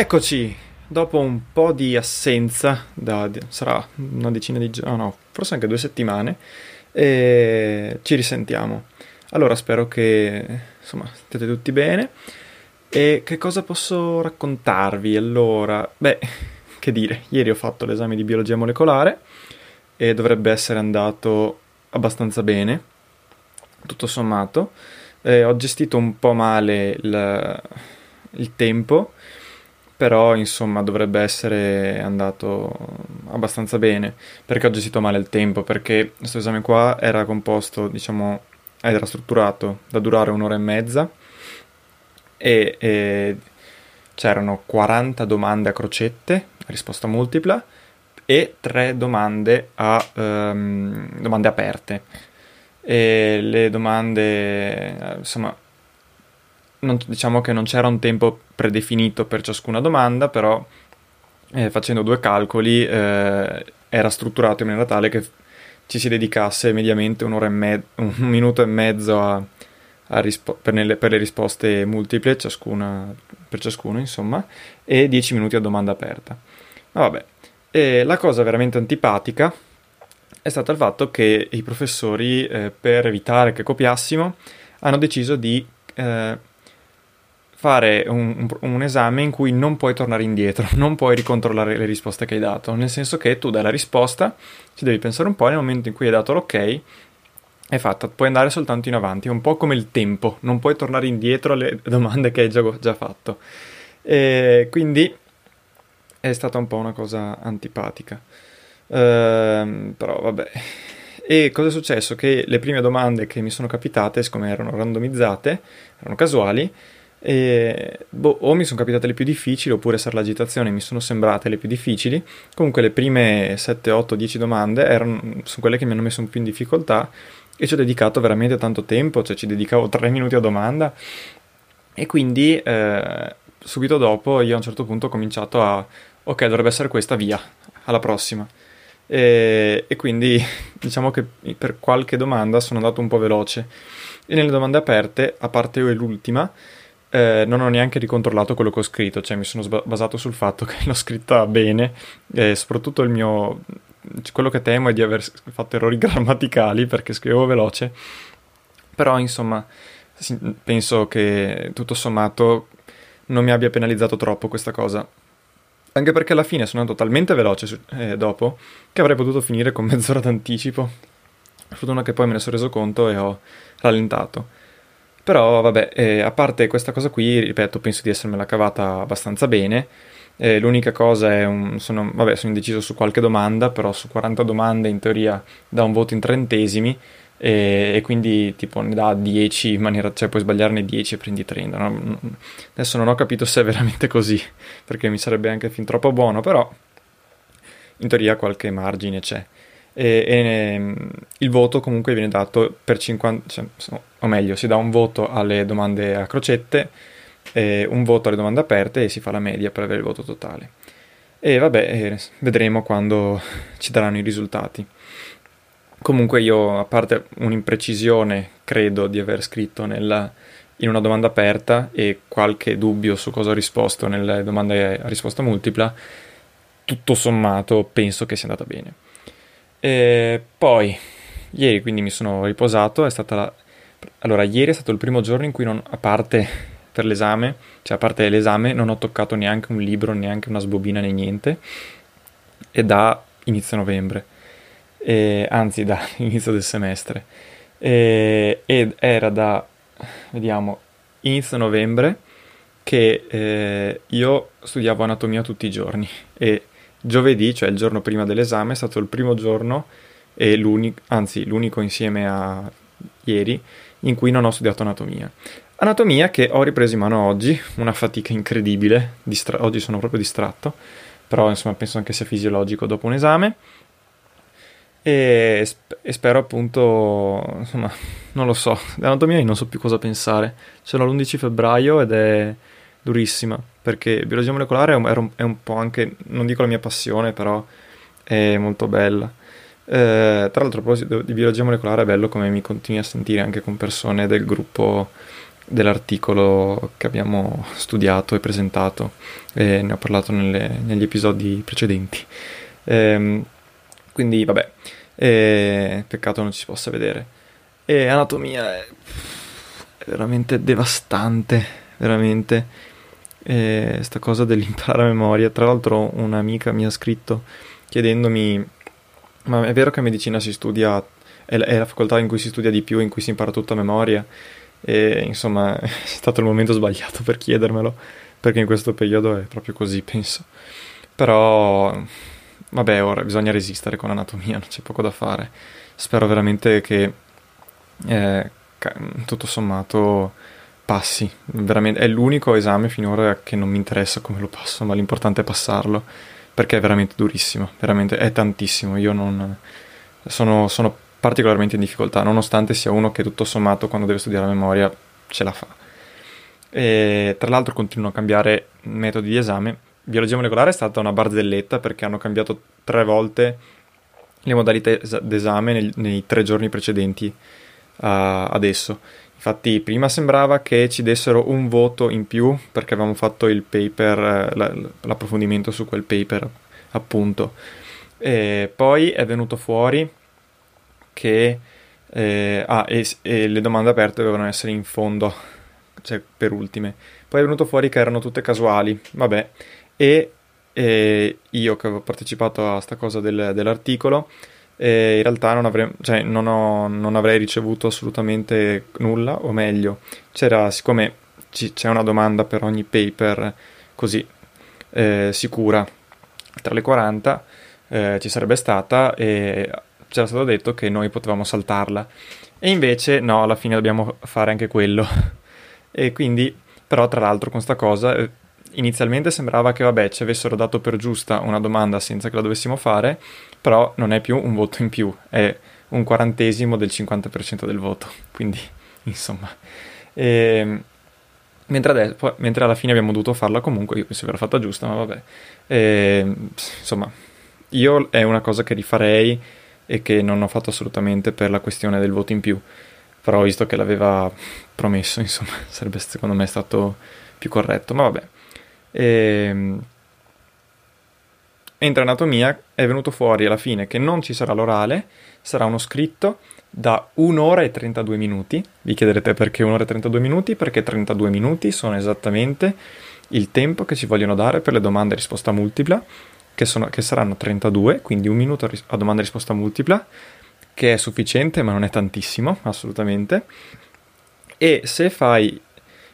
Eccoci, dopo un po' di assenza, da, sarà una decina di giorni, no, forse anche due settimane, e ci risentiamo. Allora spero che insomma stiate tutti bene. E che cosa posso raccontarvi? Allora, beh, che dire, ieri ho fatto l'esame di biologia molecolare e dovrebbe essere andato abbastanza bene, tutto sommato. Eh, ho gestito un po' male il, il tempo però insomma dovrebbe essere andato abbastanza bene perché ho gestito male il tempo perché questo esame qua era composto diciamo era strutturato da durare un'ora e mezza e, e c'erano 40 domande a crocette risposta multipla e 3 domande a um, domande aperte. E le domande insomma non, diciamo che non c'era un tempo predefinito per ciascuna domanda, però eh, facendo due calcoli eh, era strutturato in maniera tale che ci si dedicasse mediamente me- un minuto e mezzo a, a rispo- per, nelle, per, le risposte multiple, ciascuna, per ciascuno, insomma, e 10 minuti a domanda aperta. Ma vabbè, e la cosa veramente antipatica è stata il fatto che i professori, eh, per evitare che copiassimo, hanno deciso di eh, fare un, un, esame in cui non puoi tornare indietro, non puoi ricontrollare le risposte che hai dato, nel senso che tu dai la risposta, ci devi pensare un po', nel momento in cui hai dato l'ok, è fatta, puoi andare soltanto in avanti, è un po' come il tempo, non puoi tornare indietro alle domande che hai già, già fatto. E quindi è stata un po' una cosa antipatica. Ehm, però vabbè. E cosa è successo? Che le prime domande che mi sono capitate, siccome erano randomizzate, erano casuali, e, boh, o mi sono capitate le più difficili oppure se l'agitazione mi sono sembrate le più difficili. Comunque le prime 7, 8, 10 domande erano, sono quelle che mi hanno messo un po' in difficoltà e ci ho dedicato veramente tanto tempo, cioè ci dedicavo 3 minuti a domanda e quindi eh, subito dopo io a un certo punto ho cominciato a ok dovrebbe essere questa via, alla prossima. E, e quindi diciamo che per qualche domanda sono andato un po' veloce e nelle domande aperte, a parte io e l'ultima, eh, non ho neanche ricontrollato quello che ho scritto, cioè mi sono basato sul fatto che l'ho scritta bene e soprattutto il mio... quello che temo è di aver fatto errori grammaticali perché scrivevo veloce, però insomma penso che tutto sommato non mi abbia penalizzato troppo questa cosa. Anche perché alla fine sono andato talmente veloce eh, dopo che avrei potuto finire con mezz'ora d'anticipo. Fortuna che poi me ne sono reso conto e ho rallentato. Però vabbè, eh, a parte questa cosa qui, ripeto, penso di essermela cavata abbastanza bene. Eh, l'unica cosa è un, sono, vabbè, sono indeciso su qualche domanda, però su 40 domande in teoria da un voto in trentesimi e, e quindi tipo ne dà 10 in maniera, cioè puoi sbagliarne 10 e prendi 30. No? Adesso non ho capito se è veramente così, perché mi sarebbe anche fin troppo buono, però in teoria qualche margine c'è e, e ehm, il voto comunque viene dato per 50, cioè, o meglio, si dà un voto alle domande a crocette, un voto alle domande aperte e si fa la media per avere il voto totale. E vabbè, eh, vedremo quando ci daranno i risultati. Comunque io, a parte un'imprecisione, credo di aver scritto nella, in una domanda aperta e qualche dubbio su cosa ho risposto nelle domande a risposta multipla, tutto sommato penso che sia andata bene. E poi, ieri quindi mi sono riposato, è stata la... Allora, ieri è stato il primo giorno in cui non, a parte per l'esame, cioè a parte l'esame, non ho toccato neanche un libro, neanche una sbobina né niente, e da inizio novembre, e, anzi da inizio del semestre, e, ed era da, vediamo, inizio novembre che eh, io studiavo anatomia tutti i giorni e giovedì, cioè il giorno prima dell'esame, è stato il primo giorno e l'unico, anzi l'unico insieme a ieri in cui non ho studiato anatomia. Anatomia che ho ripreso in mano oggi, una fatica incredibile, distra- oggi sono proprio distratto, però insomma penso anche sia fisiologico dopo un esame. E, sp- e spero appunto, insomma, non lo so, l'anatomia non so più cosa pensare, sono l'11 febbraio ed è durissima, perché biologia molecolare è un, è un po' anche, non dico la mia passione, però è molto bella. Eh, tra l'altro, a proposito di biologia molecolare, è bello come mi continui a sentire anche con persone del gruppo dell'articolo che abbiamo studiato e presentato, e ne ho parlato nelle, negli episodi precedenti. Eh, quindi, vabbè, eh, peccato non ci si possa vedere. E anatomia è, è veramente devastante, veramente. E sta cosa dell'imparare a memoria. Tra l'altro, un'amica mi ha scritto chiedendomi: Ma è vero che medicina si studia? È la, è la facoltà in cui si studia di più, in cui si impara tutto a memoria? E insomma, è stato il momento sbagliato per chiedermelo, perché in questo periodo è proprio così, penso. Però, vabbè, ora bisogna resistere con l'anatomia, non c'è poco da fare. Spero veramente che eh, tutto sommato passi. Veramente, è l'unico esame finora che non mi interessa come lo passo, ma l'importante è passarlo, perché è veramente durissimo, veramente è tantissimo. Io non sono, sono particolarmente in difficoltà, nonostante sia uno che tutto sommato quando deve studiare a memoria ce la fa. E, tra l'altro continuano a cambiare metodi di esame. Biologia molecolare è stata una barzelletta perché hanno cambiato tre volte le modalità d'esame nei, nei tre giorni precedenti uh, adesso. Infatti prima sembrava che ci dessero un voto in più perché avevamo fatto il paper, l'approfondimento su quel paper appunto. E poi è venuto fuori che eh, ah, e, e, le domande aperte dovevano essere in fondo, cioè per ultime. Poi è venuto fuori che erano tutte casuali, vabbè, e, e io che avevo partecipato a sta cosa del, dell'articolo, eh, in realtà non avrei, cioè, non, ho, non avrei ricevuto assolutamente nulla, o meglio, c'era, siccome ci, c'è una domanda per ogni paper così eh, sicura, tra le 40 eh, ci sarebbe stata e c'era stato detto che noi potevamo saltarla. E invece no, alla fine dobbiamo fare anche quello. e quindi, però tra l'altro con sta cosa, eh, inizialmente sembrava che vabbè ci avessero dato per giusta una domanda senza che la dovessimo fare, però non è più un voto in più, è un quarantesimo del 50% del voto. Quindi, insomma... E, ehm, mentre, adesso, mentre alla fine abbiamo dovuto farla comunque, io penso che averla fatta giusta, ma vabbè. E, ehm, insomma, io è una cosa che rifarei e che non ho fatto assolutamente per la questione del voto in più. Però visto che l'aveva promesso, insomma, sarebbe secondo me stato più corretto, ma vabbè. E... Entra anatomia è venuto fuori alla fine che non ci sarà l'orale, sarà uno scritto da 1 ora e 32 minuti. Vi chiederete perché 1 ora e 32 minuti? Perché 32 minuti sono esattamente il tempo che ci vogliono dare per le domande a risposta multipla che, sono, che saranno 32, quindi un minuto a, a domanda e risposta multipla, che è sufficiente ma non è tantissimo, assolutamente. E se fai,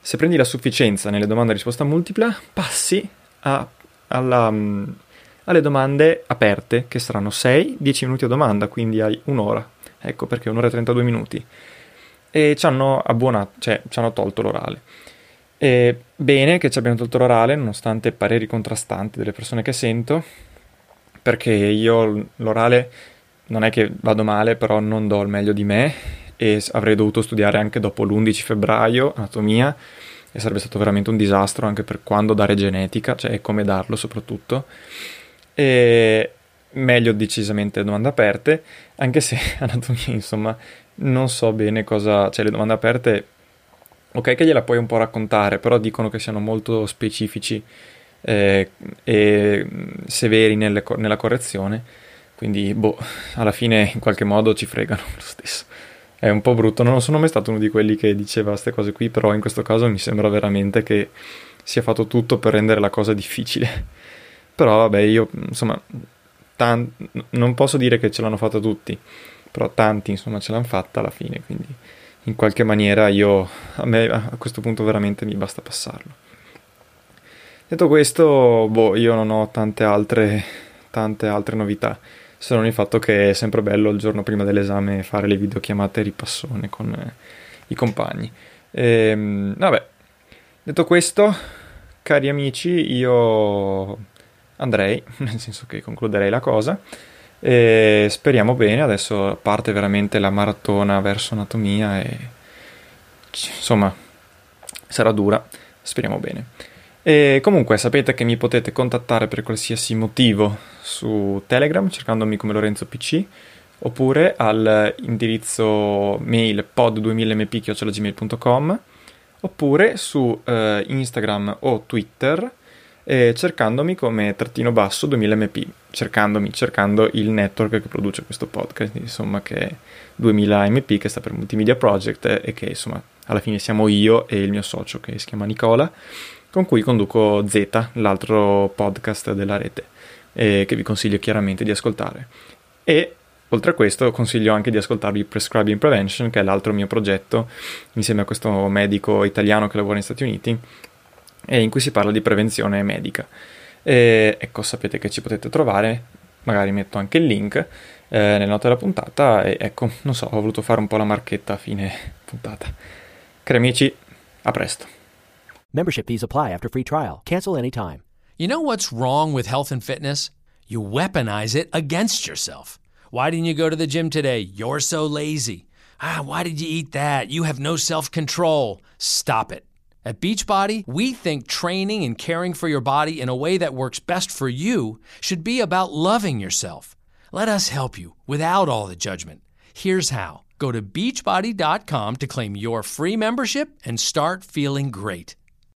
se prendi la sufficienza nelle domande a risposta multipla, passi a, alla, mm, alle domande aperte, che saranno 6, 10 minuti a domanda, quindi hai un'ora. Ecco perché un'ora e 32 minuti. E ci hanno abbuonato, cioè ci hanno tolto l'orale. E bene che ci abbiano tolto l'orale, nonostante pareri contrastanti delle persone che sento, perché io l'orale non è che vado male, però non do il meglio di me e avrei dovuto studiare anche dopo l'11 febbraio anatomia e sarebbe stato veramente un disastro anche per quando dare genetica, cioè come darlo soprattutto. E, meglio decisamente domande aperte, anche se anatomia, insomma, non so bene cosa... cioè le domande aperte, ok che gliela puoi un po' raccontare, però dicono che siano molto specifici eh, e severi nelle, nella correzione, quindi boh, alla fine in qualche modo ci fregano lo stesso. È un po' brutto, non sono mai stato uno di quelli che diceva queste cose qui, però in questo caso mi sembra veramente che sia fatto tutto per rendere la cosa difficile. Però vabbè, io insomma, tan- non posso dire che ce l'hanno fatta tutti, però tanti insomma ce l'hanno fatta alla fine, quindi in qualche maniera io a me a questo punto veramente mi basta passarlo. Detto questo, boh, io non ho tante altre, tante altre novità se non il fatto che è sempre bello il giorno prima dell'esame fare le videochiamate ripassone con eh, i compagni. E, ehm, vabbè, detto questo, cari amici, io andrei, nel senso che concluderei la cosa. E speriamo bene, adesso parte veramente la maratona verso anatomia e insomma sarà dura, speriamo bene. E comunque sapete che mi potete contattare per qualsiasi motivo su Telegram cercandomi come Lorenzo PC oppure all'indirizzo mail pod2000mp.gmail.com oppure su eh, Instagram o Twitter eh, cercandomi come trattino basso 2000mp cercandomi, cercando il network che produce questo podcast insomma che è 2000mp che sta per Multimedia Project e che insomma alla fine siamo io e il mio socio che si chiama Nicola con cui conduco Z, l'altro podcast della rete, eh, che vi consiglio chiaramente di ascoltare. E oltre a questo consiglio anche di ascoltarvi Prescribing Prevention, che è l'altro mio progetto, insieme a questo medico italiano che lavora negli Stati Uniti, e in cui si parla di prevenzione medica. E, ecco, sapete che ci potete trovare, magari metto anche il link eh, nelle note della puntata, e ecco, non so, ho voluto fare un po' la marchetta a fine puntata. Cari amici, a presto. Membership fees apply after free trial. Cancel anytime. You know what's wrong with health and fitness? You weaponize it against yourself. Why didn't you go to the gym today? You're so lazy. Ah, why did you eat that? You have no self control. Stop it. At Beachbody, we think training and caring for your body in a way that works best for you should be about loving yourself. Let us help you without all the judgment. Here's how go to beachbody.com to claim your free membership and start feeling great.